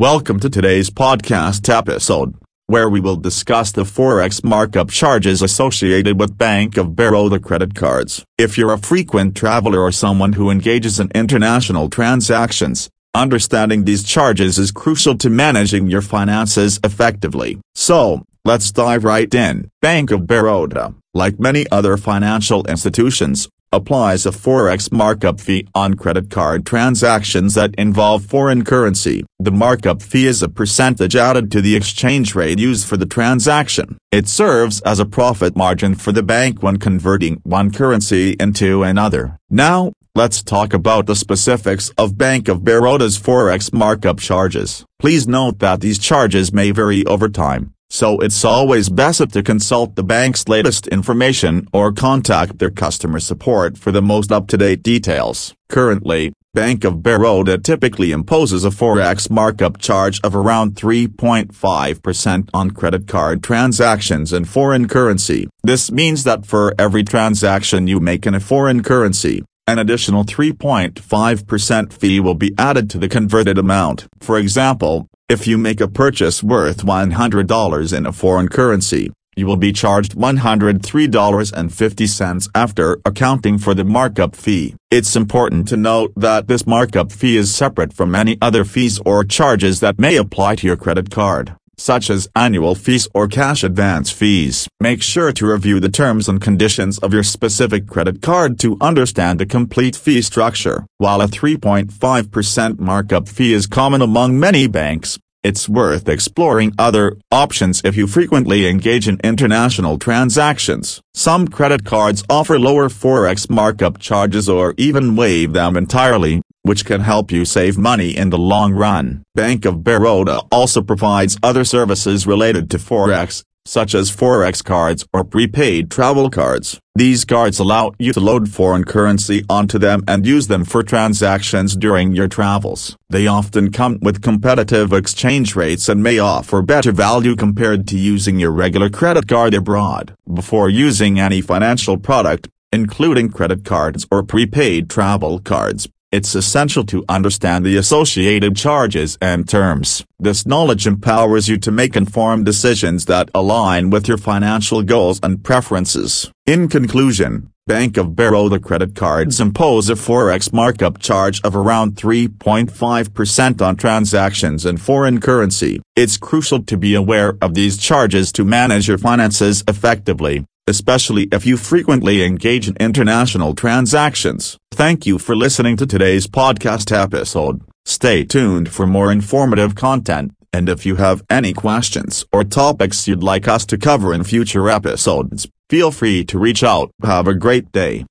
Welcome to today's podcast episode, where we will discuss the Forex markup charges associated with Bank of Baroda credit cards. If you're a frequent traveler or someone who engages in international transactions, understanding these charges is crucial to managing your finances effectively. So, let's dive right in. Bank of Baroda, like many other financial institutions, applies a forex markup fee on credit card transactions that involve foreign currency. The markup fee is a percentage added to the exchange rate used for the transaction. It serves as a profit margin for the bank when converting one currency into another. Now, let's talk about the specifics of Bank of Baroda's forex markup charges. Please note that these charges may vary over time so it's always best to consult the bank's latest information or contact their customer support for the most up-to-date details. Currently, Bank of Baroda typically imposes a forex markup charge of around 3.5% on credit card transactions in foreign currency. This means that for every transaction you make in a foreign currency, an additional 3.5% fee will be added to the converted amount. For example, if you make a purchase worth $100 in a foreign currency, you will be charged $103.50 after accounting for the markup fee. It's important to note that this markup fee is separate from any other fees or charges that may apply to your credit card such as annual fees or cash advance fees. Make sure to review the terms and conditions of your specific credit card to understand the complete fee structure. While a 3.5% markup fee is common among many banks, it's worth exploring other options if you frequently engage in international transactions. Some credit cards offer lower forex markup charges or even waive them entirely, which can help you save money in the long run. Bank of Baroda also provides other services related to Forex, such as Forex cards or prepaid travel cards. These cards allow you to load foreign currency onto them and use them for transactions during your travels. They often come with competitive exchange rates and may offer better value compared to using your regular credit card abroad. Before using any financial product, including credit cards or prepaid travel cards, it's essential to understand the associated charges and terms. This knowledge empowers you to make informed decisions that align with your financial goals and preferences. In conclusion, Bank of Baroda credit cards impose a forex markup charge of around 3.5% on transactions in foreign currency. It's crucial to be aware of these charges to manage your finances effectively especially if you frequently engage in international transactions. Thank you for listening to today's podcast episode. Stay tuned for more informative content, and if you have any questions or topics you'd like us to cover in future episodes, feel free to reach out. Have a great day.